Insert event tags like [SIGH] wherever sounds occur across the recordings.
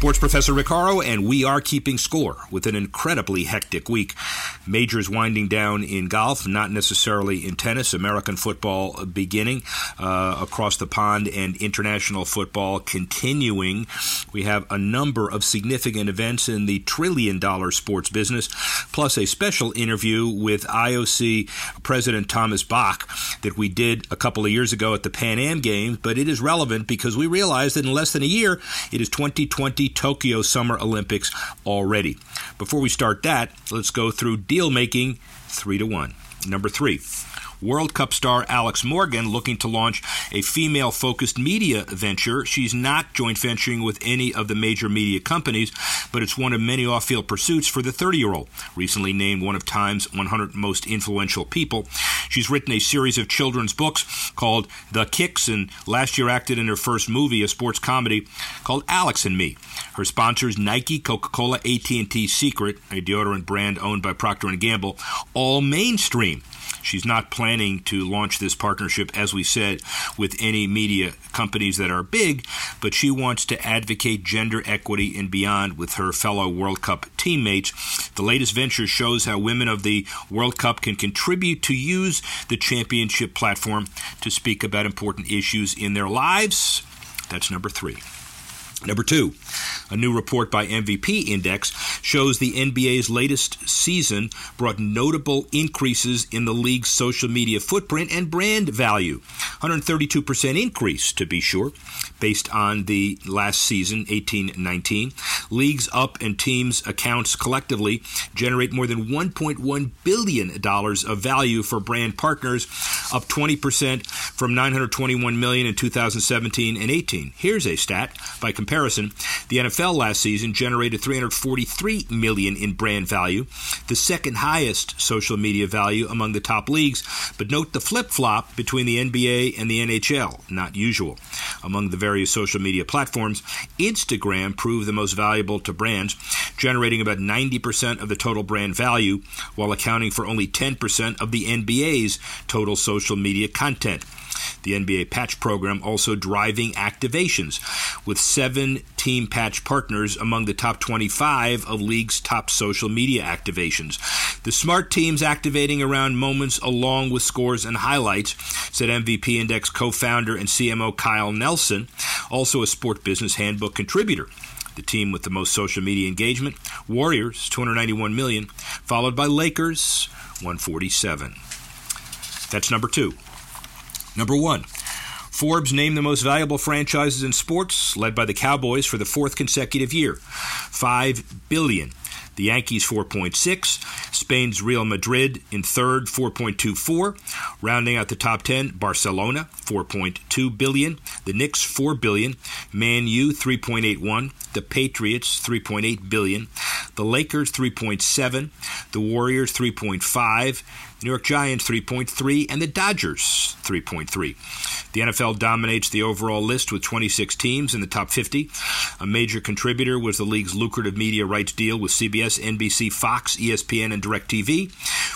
Sports Professor Rick Horrow, and we are keeping score with an incredibly hectic week. Majors winding down in golf, not necessarily in tennis. American football beginning uh, across the pond, and international football continuing. We have a number of significant events in the trillion dollar sports business, plus a special interview with IOC President Thomas Bach that we did a couple of years ago at the Pan Am Games. But it is relevant because we realize that in less than a year, it is 2020 Tokyo Summer Olympics already. Before we start that, let's go through deal making three to one. Number three. World Cup star Alex Morgan looking to launch a female focused media venture. She's not joint venturing with any of the major media companies, but it's one of many off field pursuits for the 30 year old. Recently named one of Time's 100 most influential people. She's written a series of children's books called The Kicks and last year acted in her first movie, a sports comedy called Alex and Me. Her sponsors Nike, Coca-Cola, AT&T Secret, a deodorant brand owned by Procter & Gamble, all mainstream. She's not planning to launch this partnership, as we said, with any media companies that are big, but she wants to advocate gender equity and beyond with her fellow World Cup teammates. The latest venture shows how women of the World Cup can contribute to use the championship platform to speak about important issues in their lives. That's number three. Number two, a new report by MVP Index shows the NBA's latest season brought notable increases in the league's social media footprint and brand value. 132% increase, to be sure, based on the last season, 18 19. Leagues up and teams' accounts collectively generate more than $1.1 billion of value for brand partners, up 20% from 921 million in 2017 and 18. Here's a stat by comparison comparison, the NFL last season generated 343 million in brand value, the second highest social media value among the top leagues. But note the flip-flop between the NBA and the NHL, not usual. Among the various social media platforms, Instagram proved the most valuable to brands, generating about 90% of the total brand value while accounting for only 10% of the NBA's total social media content. The NBA patch program also driving activations, with seven team patch partners among the top 25 of league's top social media activations. The smart teams activating around moments along with scores and highlights, said MVP Index co founder and CMO Kyle Nelson, also a Sport Business Handbook contributor the team with the most social media engagement. Warriors, 291 million, followed by Lakers, 147. That's number two. Number one, Forbes named the most valuable franchises in sports, led by the Cowboys for the fourth consecutive year. Five billion. The Yankees 4.6, Spain's Real Madrid in third 4.24, rounding out the top 10 Barcelona 4.2 billion, the Knicks 4 billion, Man U 3.81, the Patriots 3.8 billion, the Lakers 3.7, the Warriors 3.5, New York Giants 3.3, and the Dodgers 3.3. The NFL dominates the overall list with 26 teams in the top 50. A major contributor was the league's lucrative media rights deal with CBS, NBC, Fox, ESPN, and DirecTV,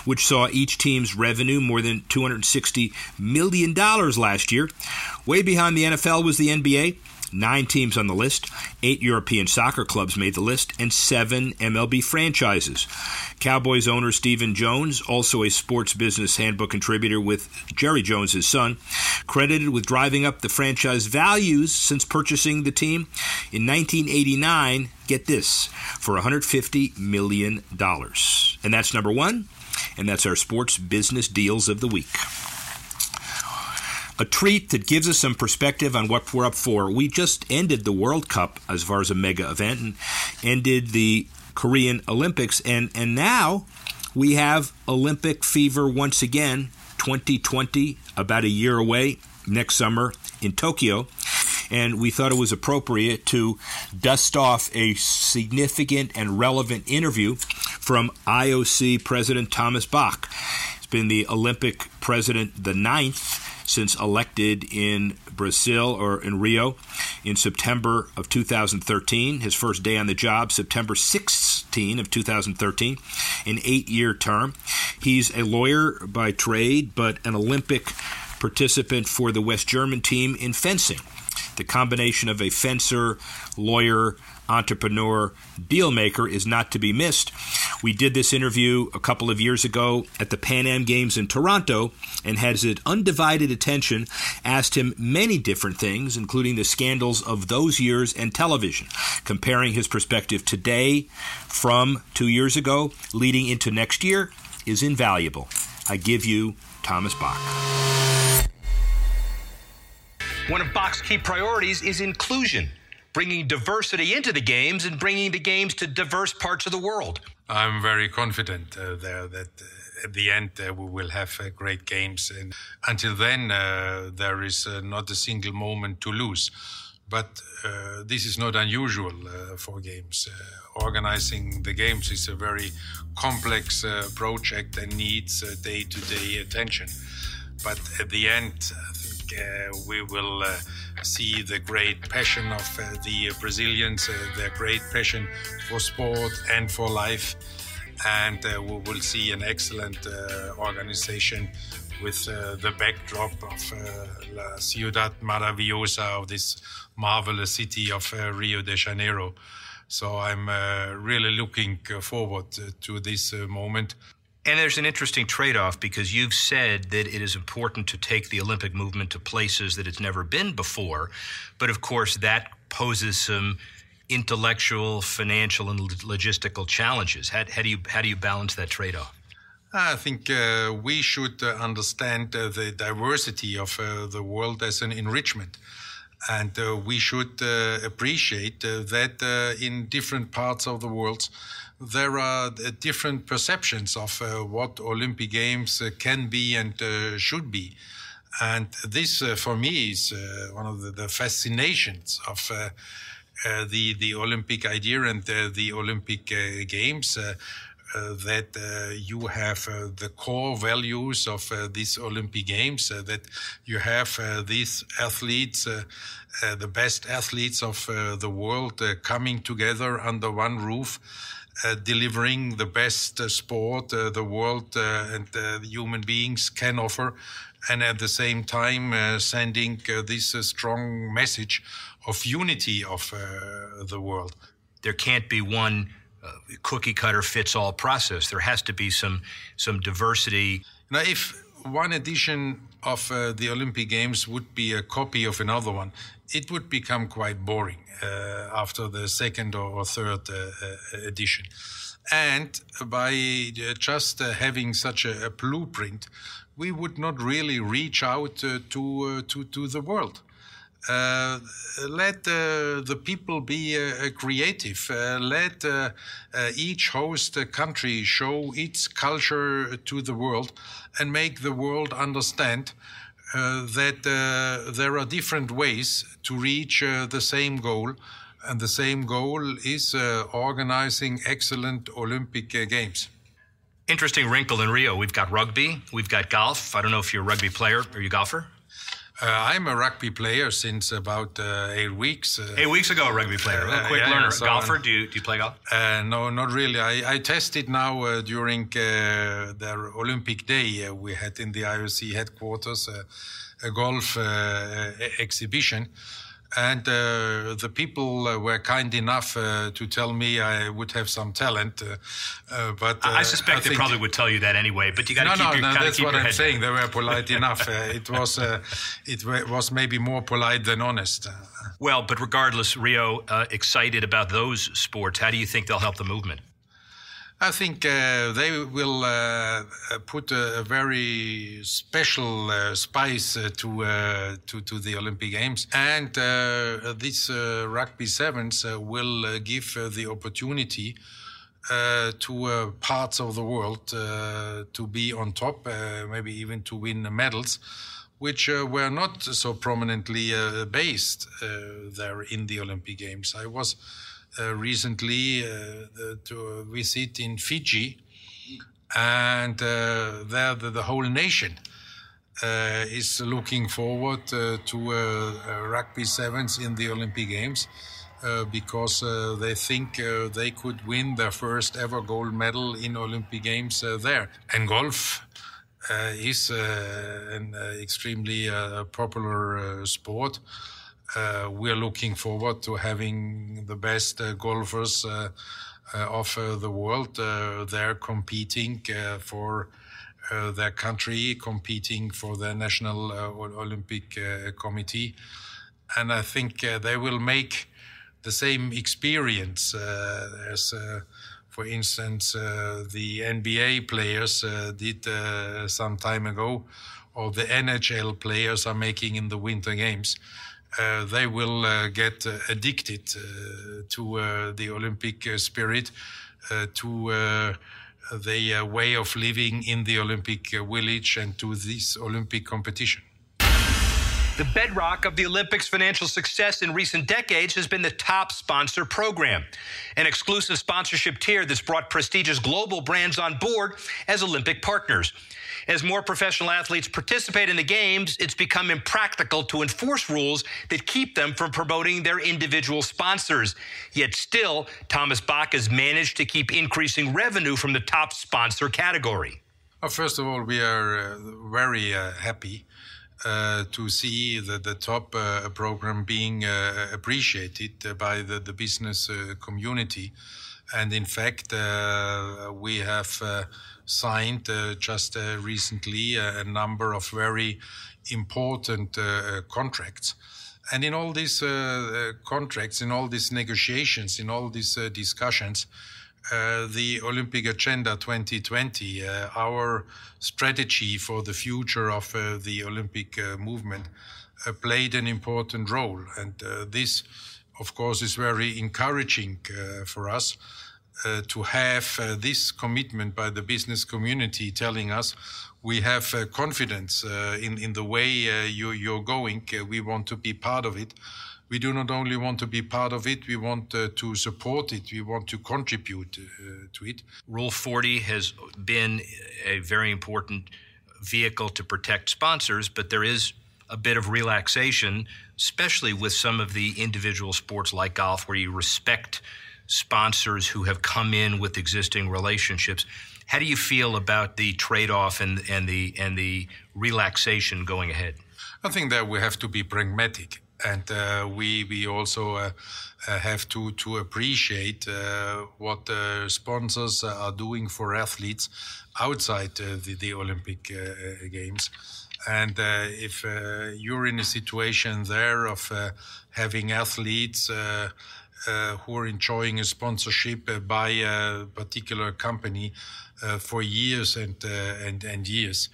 which saw each team's revenue more than $260 million last year. Way behind the NFL was the NBA Nine teams on the list, eight European soccer clubs made the list, and seven MLB franchises. Cowboys owner Stephen Jones, also a sports business handbook contributor with Jerry Jones, son, credited with driving up the franchise values since purchasing the team in 1989. Get this, for $150 million. And that's number one, and that's our sports business deals of the week a treat that gives us some perspective on what we're up for. We just ended the World Cup as far as a mega event and ended the Korean Olympics, and, and now we have Olympic fever once again, 2020, about a year away, next summer in Tokyo. and we thought it was appropriate to dust off a significant and relevant interview from IOC President Thomas Bach. He's been the Olympic president the ninth since elected in Brazil or in Rio in September of 2013. His first day on the job, September 16 of 2013, an eight-year term. He's a lawyer by trade, but an Olympic participant for the West German team in fencing. The combination of a fencer, lawyer, entrepreneur, deal maker is not to be missed. We did this interview a couple of years ago at the Pan Am Games in Toronto and had his undivided attention, asked him many different things, including the scandals of those years and television, comparing his perspective today from two years ago leading into next year is invaluable. I give you Thomas Bach. One of Bach's key priorities is inclusion bringing diversity into the games and bringing the games to diverse parts of the world. I'm very confident uh, there that uh, at the end uh, we will have uh, great games. And until then, uh, there is uh, not a single moment to lose. But this is not unusual for games. organizing the games is a very complex project and needs day to day attention. But at the end, think we will see the great passion of uh, the Brazilians, uh, their great passion for sport and for life. And uh, we will see an excellent organization with the backdrop of La Ciudad Maravillosa, of this marvelous city of Rio de Janeiro. So I'm uh, really looking forward to this uh, moment. And there's an interesting trade off because you've said that it is important to take the Olympic movement to places that it's never been before. But of course, that poses some intellectual, financial, and logistical challenges. How, how do, you, how do you balance that trade off? I think uh, we should uh, understand uh, the diversity of uh, the world as an enrichment. And uh, we should uh, appreciate that in different parts of the world, there are uh, different perceptions of uh, what Olympic Games uh, can be and uh, should be. And this, uh, for me, is uh, one of the, the, fascinations of uh, the the Olympic idea and uh, the Olympic uh, Games. that you have the core values of these Olympic Games, that you have these athletes, the best athletes of the world, coming together under one roof uh, delivering the best uh, sport uh, the world uh, and human beings can offer, and at the same time uh, sending uh, this strong message of unity of the world. There can't be one cookie cutter fits all process. There has to be some some diversity. Now, if one edition of the Olympic Games would be a copy of another one, it would become quite boring uh, after the second or third uh, uh, edition. And by just having such a, a, blueprint, we would not really reach out to, to, to the world. Uh, let uh, the people be uh, creative. let each host country show its culture to the world and make the world understand uh, that uh, there are different ways to reach uh, the same goal. And the same goal is organizing excellent Olympic Games. Interesting wrinkle in Rio. We've got rugby, we've got golf. I don't know if you're a rugby player. Are you golfer? Uh, I'm a rugby player since about uh, eight weeks. Uh, eight weeks ago, a rugby player. A quick yeah, learner. So Golfer? Do you, do you play golf? Uh, no, not really. I, I tested now uh, during the Olympic Day we had in the IOC headquarters a golf exhibition and uh, the people uh, were kind enough uh, to tell me I would have some talent. Uh, uh, but I suspect I they probably would tell you that anyway. But you got to no, keep no, your, no. That's what I'm saying. They were [LAUGHS] polite enough. it was it was maybe more polite than honest. Well, but regardless, Rio excited about those sports. How do you think they'll help the movement? I think uh, they will uh, put a, very special uh, spice uh, to, uh, to, to the Olympic Games, and uh, these rugby sevens will give the opportunity to parts of the world to be on top, maybe even to win medals. which uh, were not so prominently uh, based uh, there in the Olympic Games. I was uh, recently uh, to visit in Fiji, and there the, the, whole nation is looking forward to rugby sevens in the Olympic Games. Uh, because uh, they think uh, they could win their first ever gold medal in Olympic Games there. And golf uh, is uh, an uh, extremely popular sport. Uh, we're looking forward to having the best uh, golfers uh, of the world there competing for their country, competing for the National Olympic Committee. And I think they will make the same experience as for instance, uh, the NBA players uh, did uh, some time ago, or the NHL players are making in the Winter Games. Uh, they will uh, get uh, addicted uh, to uh, the Olympic uh, spirit, to the way of living in the Olympic village, and to this Olympic competition. The bedrock of the Olympics' financial success in recent decades has been the top sponsor program, an exclusive sponsorship tier that's brought prestigious global brands on board as Olympic partners. As more professional athletes participate in the games, it's become impractical to enforce rules that keep them from promoting their individual sponsors. Yet still, Thomas Bach has managed to keep increasing revenue from the top sponsor category. Well, first of all, we are uh, very uh, happy uh, to see the, the top uh, program being uh, appreciated by the, the business uh, community. And in fact, uh, we have signed just recently a number of very important contracts. And in all these contracts, in all these negotiations, in all these discussions, uh, the Olympic Agenda 2020, uh, our strategy for the future of uh, the Olympic uh, movement, uh, played an important role. And this, of course, is very encouraging for us. to have this commitment by the business community telling us we have confidence in, in the way you, you're going, we want to be part of it we do not only want to be part of it, we want uh, to support it, we want to contribute uh, to it. Rule 40 has been a very important vehicle to protect sponsors, but there is a bit of relaxation, especially with some of the individual sports like golf, where you respect sponsors who have come in with existing relationships. How do you feel about the trade-off and, and the and the relaxation going ahead? I think that we have to be pragmatic and uh, we we also uh, uh, have to to appreciate uh, what sponsors are doing for athletes outside uh, the, the Olympic uh, Games. And if you're in a situation there of having athletes who are enjoying a sponsorship by a particular company for years and and, and years,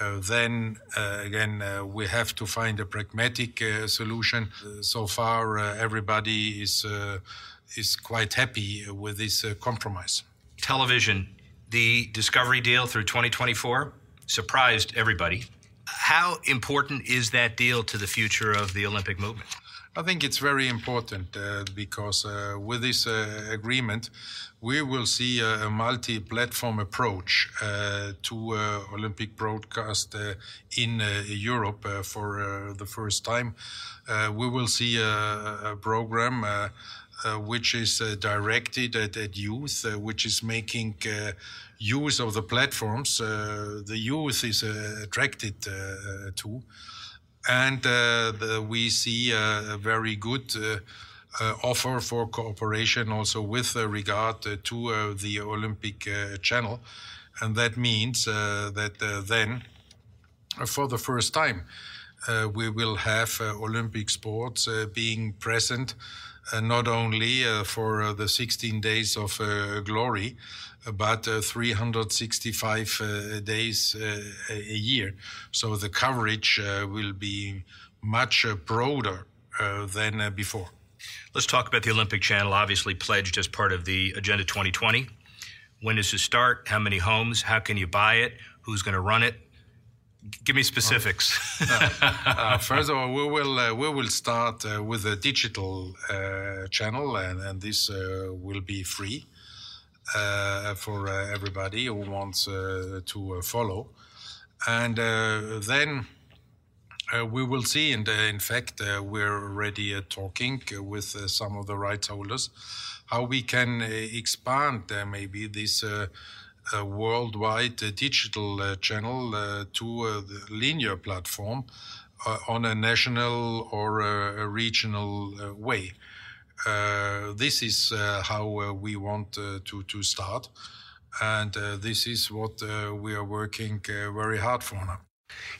uh, then uh, again, uh, we have to find a pragmatic solution. so far, everybody is is quite happy with this compromise. Television, the Discovery deal through 2024 surprised everybody. How important is that deal to the future of the Olympic movement? I think it's very important uh, because uh, with this uh, agreement, we will see a, a multi-platform approach uh, to uh, Olympic broadcast uh, in Europe for the first time. we will see a, a program. which is directed at, at youth, which is making use of the platforms the youth is attracted to and uh, the, we see a, very good uh, uh, offer for cooperation also with regard to the Olympic Channel. And that means that then, for the first time, uh, we will have uh, Olympic sports uh, being present not only for the 16 days of glory, but uh, 365 uh, days uh, a year. So the coverage will be much broader than before. Let's talk about the Olympic Channel, obviously pledged as part of the Agenda 2020. When does it start? How many homes? How can you buy it? Who's going to run it? Give me specifics. uh, [LAUGHS] uh, first of all, we will uh, we will start uh, with a digital uh, channel, and, and this uh, will be free Uh, for uh, everybody who wants uh, to follow. And then we will see. And in fact, we're already talking with some of the rights holders how we can expand maybe this a worldwide uh, digital uh, channel uh, to the linear platform on a national or a, regional way. Uh, this is uh, how uh, we want to, to start. And this is what we are working very hard for now.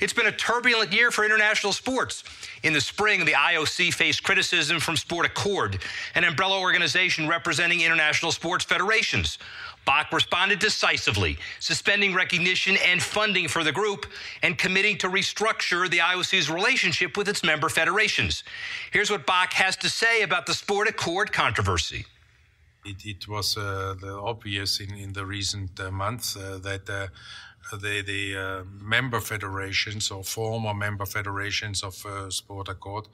It's been a turbulent year for international sports. In the spring, the IOC faced criticism from Sport Accord, an umbrella organization representing international sports federations. Bach responded decisively, suspending recognition and funding for the group and committing to restructure the IOC's relationship with its member federations. Here's what Bach has to say about the SportAccord controversy. It, it was uh, obvious in, in the recent uh, months uh, that uh, the, the uh, member federations or former member federations of uh, SportAccord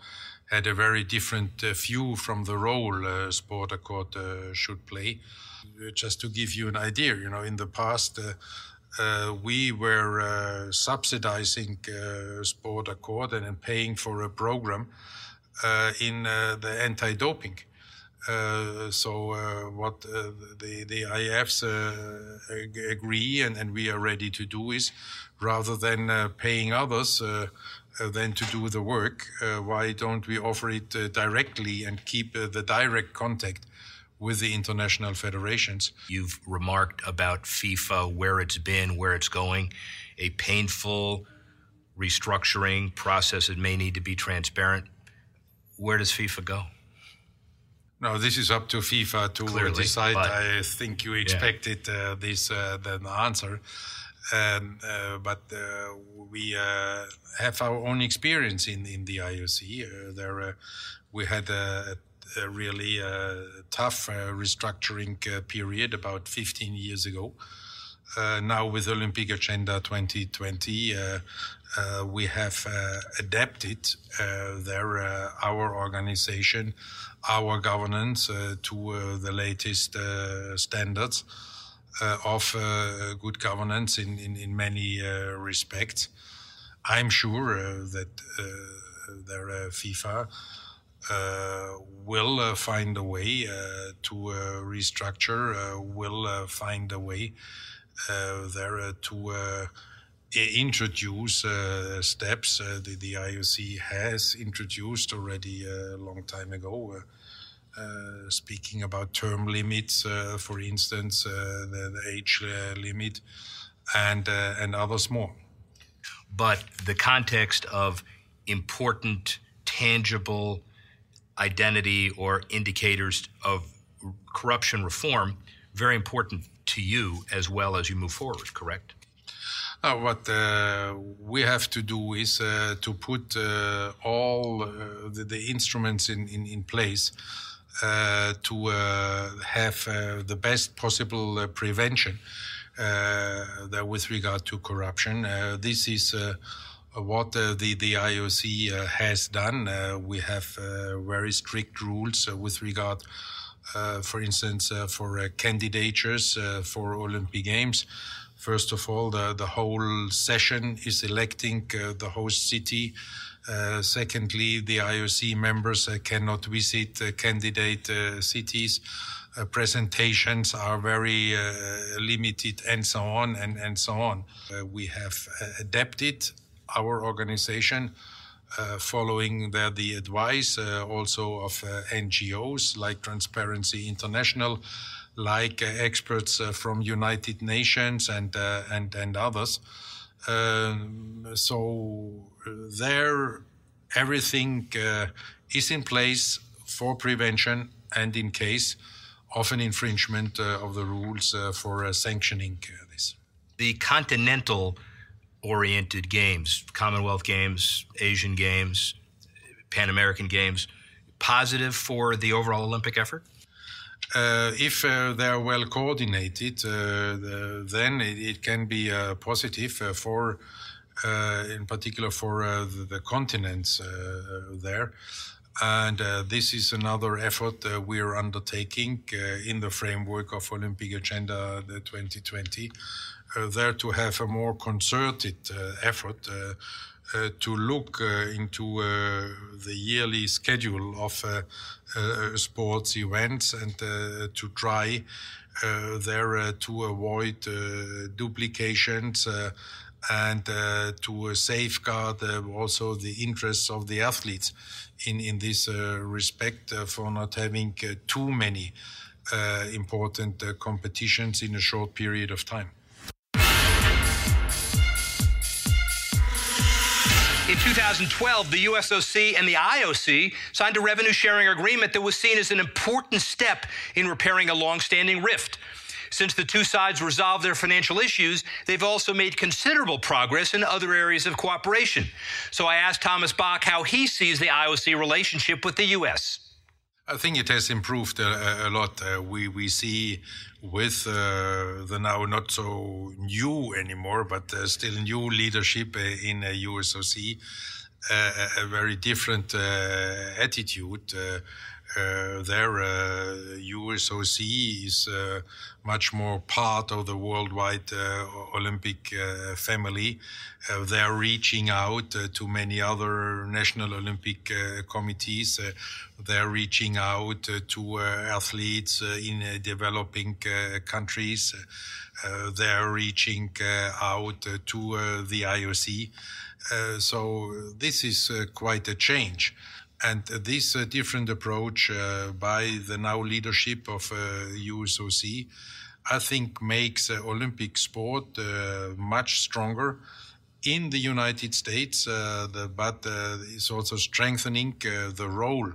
had a very different view from the role SportAccord should play just to give you an idea, you know, in the past, uh, uh, we were uh, subsidizing uh, SportAccord and paying for a program uh, in uh, the anti-doping. Uh, so uh, what uh, the the IFs agree and, and we are ready to do is, rather than paying others. then to do the work, why don't we offer it directly and keep the direct contact with the international federations. You've remarked about FIFA, where it's been, where it's going, a painful restructuring process that may need to be transparent. Where does FIFA go? No, this is up to FIFA to Clearly, decide. I think you expected yeah. uh, this uh, the answer. Um, uh, but uh, we uh, have our own experience in, in the IOC. Uh, there, we had a, a really uh, tough uh, restructuring uh, period about 15 years ago. now with Olympic Agenda 2020, we have adapted their our organization, our governance to the latest standards. Uh, of uh, good governance in, in, in many uh, respects. I'm sure that their FIFA uh, will uh, find a way uh, to restructure, will find a way there to Uh, introduce uh, steps uh, the, the, IOC has introduced already a long time ago. Uh, uh, speaking about term limits, for instance, the, the, age limit, and and others more. But the context of important, tangible identity or indicators of corruption reform very important to you as well as you move forward, correct? Uh, what uh, we have to do is uh, to put uh, all uh, the, the, instruments in, in, in place uh, to have the best possible prevention with regard to corruption. this is what uh, the, the IOC uh, has done. Uh, we have very strict rules with regard, for instance, for candidatures for Olympic Games. First of all, the, the whole session is electing the host city. Uh, secondly, the IOC members uh, cannot visit uh, candidate cities. presentations are very limited, and so on and, and so on. we have adapted our organization, uh, following the, the advice uh, also of uh, NGOs like Transparency International, like uh, experts uh, from United Nations and uh, and and others. Um, so there, everything is in place for prevention and in case of an infringement of the rules for sanctioning this. The continental oriented games, Commonwealth Games, Asian Games, Pan American Games, positive for the overall Olympic effort? Uh, if uh, they are well coordinated, uh, the, then it, it, can be positive for in particular for the, the, continents there. And uh, this is another effort uh, we are undertaking uh, in the framework of Olympic Agenda 2020, there to have a more concerted effort Uh, to look uh, into uh, the yearly schedule of sports events and to try there to avoid duplications and uh, to safeguard uh, also the interests of the athletes in, in this uh, respect uh, for not having uh, too many important competitions in a short period of time. In 2012, the USOC and the IOC signed a revenue sharing agreement that was seen as an important step in repairing a long-standing rift. Since the two sides resolved their financial issues, they've also made considerable progress in other areas of cooperation. So I asked Thomas Bach how he sees the IOC relationship with the U.S. I think it has improved a, a lot. Uh, we we see with uh, the now not so new anymore, but uh, still new leadership uh, in USOC, uh, a very different uh, attitude. Uh, their uh, USOC is uh, much more part of the worldwide uh, Olympic uh, family. Uh, they're reaching out to many other national Olympic committees. they're reaching out to athletes in developing countries. they're reaching out to the IOC. so this is quite a change. And this uh, different approach uh, by the now leadership of USOC, uh, I think, makes Olympic sport much stronger in the United States, the, but is also strengthening the role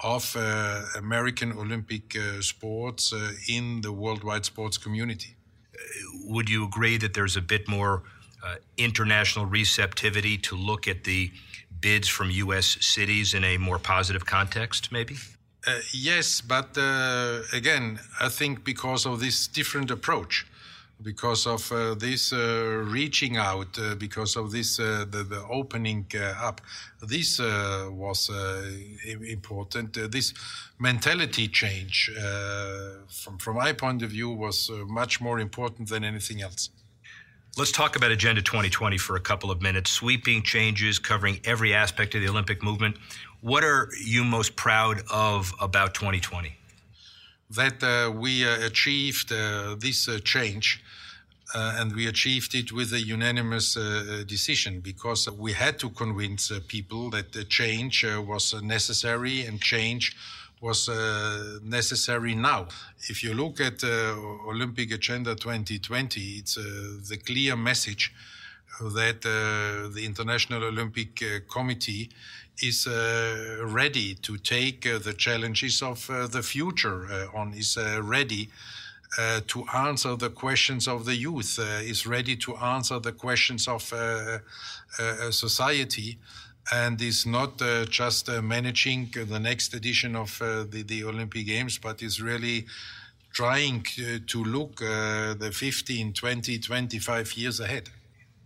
of uh, American Olympic uh, sports uh, in the worldwide sports community. Would you agree that there's a bit more international receptivity to look at the bids from U.S. cities in a more positive context, maybe? Uh, yes, but uh, again, I think because of this different approach, because of uh, this uh, reaching out, uh, because of this uh, the, the, opening up, this was important. this mentality change, from from my point of view, was much more important than anything else. Let's talk about Agenda 2020 for a couple of minutes. Sweeping changes covering every aspect of the Olympic movement. What are you most proud of about 2020? That uh, we uh, achieved uh, this uh, change. Uh, and we achieved it with a unanimous uh, decision because we had to convince people that the change was necessary and change was uh, necessary now. If you look at uh, Olympic Agenda 2020, it's uh, the clear message that uh, the International Olympic uh, Committee is uh, ready to take the challenges of the future on, is ready to answer the questions of the youth, is ready to answer the questions of society and is not uh, just uh, managing the next edition of uh, the, the, Olympic Games, but is really trying uh, to look uh, the 15, 20, 25 years ahead.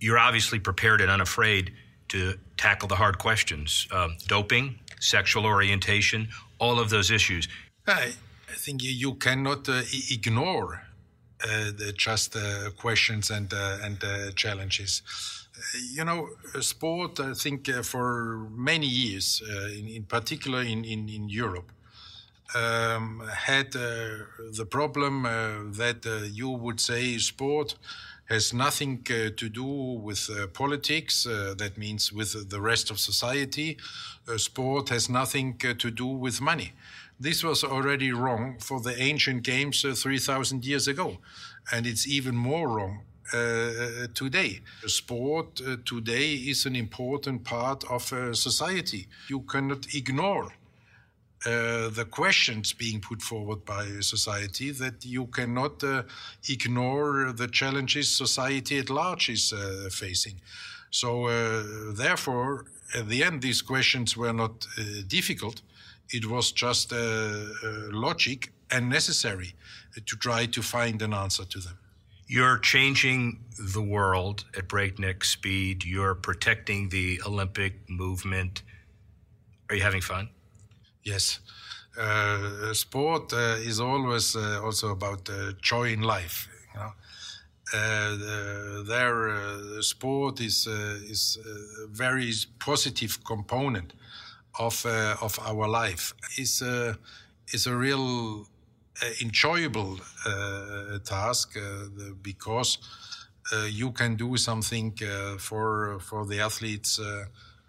You're obviously prepared and unafraid to tackle the hard questions um, doping, sexual orientation, all of those issues. I, I think you, you cannot uh, ignore the just questions and, and challenges you know, sport, I think, uh, for many years, uh, in, in, particular in, in, in Europe, um, had uh, the problem uh, that uh, you would say sport has nothing uh, to do with politics, that means with the rest of society. sport has nothing to do with money. This was already wrong for the ancient games 3,000 years ago. And it's even more wrong uh, today. Sport uh, today is an important part of uh, society. You cannot ignore uh, the questions being put forward by society, that you cannot uh, ignore the challenges society at large is uh, facing. So, therefore, at the end, these questions were not difficult. It was just logic and necessary to try to find an answer to them. You're changing the world at breakneck speed. You're protecting the Olympic movement. Are you having fun? Yes. Uh, sport uh, is always uh, also about uh, joy in life. You know, uh, their uh, sport is is a very positive component of of our life. is is a real Uh, enjoyable uh, task uh, because you can do something for for the athletes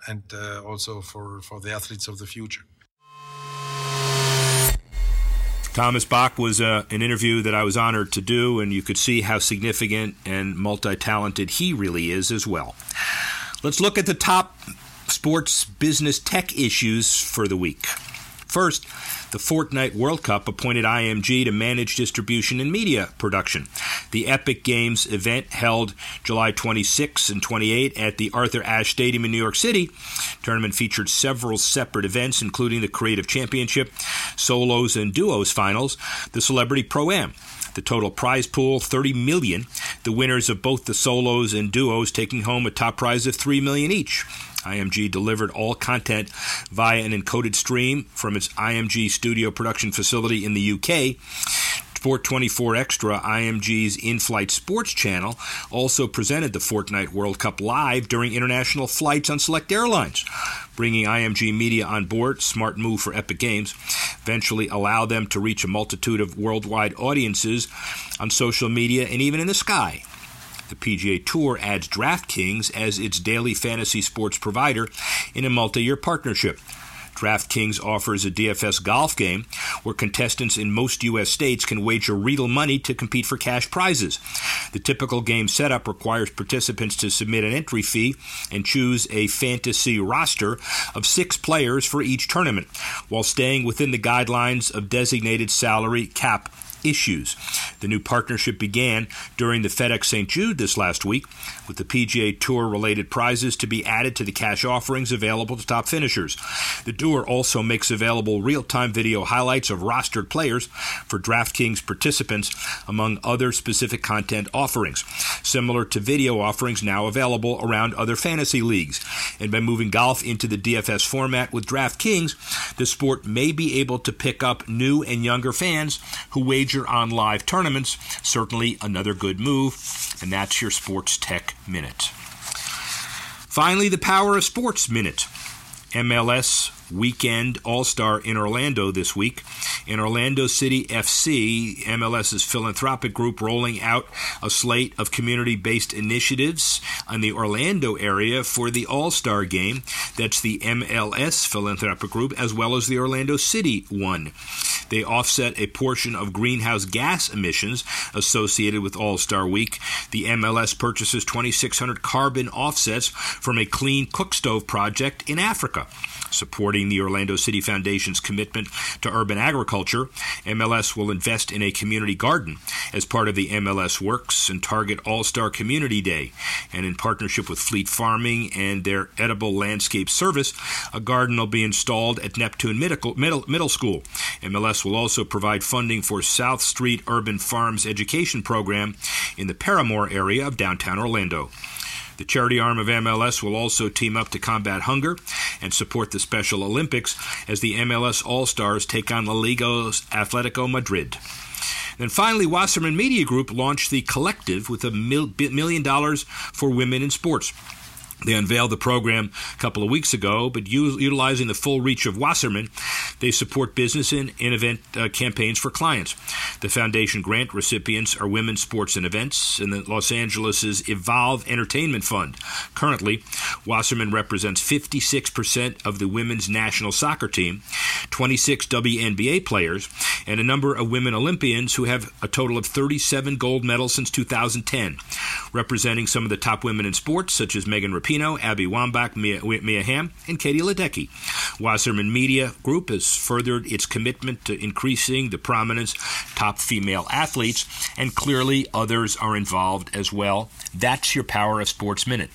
and also for for the athletes of the future. Thomas Bach was uh, an interview that I was honored to do, and you could see how significant and multi talented he really is as well. Let's look at the top sports business tech issues for the week. First, the Fortnite World Cup appointed IMG to manage distribution and media production. The Epic Games event held July 26 and 28 at the Arthur Ashe Stadium in New York City. tournament featured several separate events, including the Creative Championship, solos and duos finals, the Celebrity Pro Am. The total prize pool 30 million. The winners of both the solos and duos taking home a top prize of 3 million each. IMG delivered all content via an encoded stream from its IMG studio production facility in the UK. Sport 24 Extra, IMG's in flight sports channel, also presented the Fortnite World Cup live during international flights on select airlines. Bringing IMG Media on board, smart move for Epic Games, eventually allow them to reach a multitude of worldwide audiences on social media and even in the sky. The PGA Tour adds DraftKings as its daily fantasy sports provider in a multi year partnership. DraftKings offers a DFS golf game where contestants in most U.S. states can wager real money to compete for cash prizes. The typical game setup requires participants to submit an entry fee and choose a fantasy roster of six players for each tournament, while staying within the guidelines of designated salary cap issues. The new partnership began during the FedEx St. Jude this last week, with the PGA Tour related prizes to be added to the cash offerings available to top finishers. The tour also makes available real time video highlights of rostered players for DraftKings participants, among other specific content offerings, similar to video offerings now available around other fantasy leagues. And by moving golf into the DFS format with DraftKings, the sport may be able to pick up new and younger fans who wage wager on live tournaments. Certainly another good move, and that's your Sports Tech Minute. Finally, the Power of Sports Minute. MLS weekend All Star in Orlando this week. In Orlando City FC, MLS's philanthropic group rolling out a slate of community based initiatives in the Orlando area for the All Star game. That's the MLS philanthropic group as well as the Orlando City one. They offset a portion of greenhouse gas emissions associated with All Star Week. The MLS purchases 2,600 carbon offsets from a clean cook stove project in Africa supporting the Orlando City Foundation's commitment to urban agriculture. MLS will invest in a community garden as part of the MLS Works and Target All Star Community Day. And in partnership with Fleet Farming and their edible landscape service, a garden will be installed at Neptune Middle, Middle, Middle School. MLS will also provide funding for South Street Urban Farms Education Program in the Parramore area of downtown Orlando. The charity arm of MLS will also team up to combat hunger and support the Special Olympics as the MLS All Stars take on La Liga's Atletico Madrid. Then finally, Wasserman Media Group launched the Collective with a million dollars for women in sports. They unveiled the program a couple of weeks ago, but utilizing the full reach of Wasserman, they support business and, event uh, campaigns for clients. The foundation grant recipients are Women's Sports and Events and the Los Angeles' Evolve Entertainment Fund. Currently, Wasserman represents 56% of the women's national soccer team, 26 WNBA players, and a number of women Olympians who have a total of 37 gold medals since 2010, representing some of the top women in sports, such as Megan Rapinoe Rapinoe, Abby Wambach, Mia, Mia Hamm, and Katie Ledecky. Wasserman Media Group has furthered its commitment to increasing the prominence of top female athletes, and clearly others are involved as well. That's your Power of Sports Minute.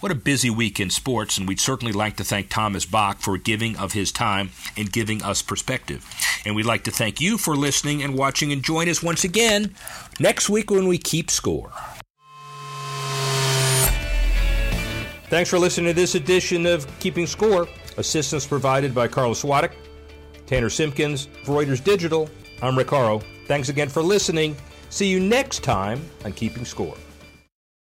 What a busy week in sports, and we'd certainly like to thank Thomas Bach for giving of his time and giving us perspective. And we'd like to thank you for listening and watching, and join us once again next week when we keep score. Thanks for listening to this edition of Keeping Score. Assistance provided by Carlos Swadek, Tanner Simpkins, Reuters Digital. I'm Rick. Thanks again for listening. See you next time on Keeping Score.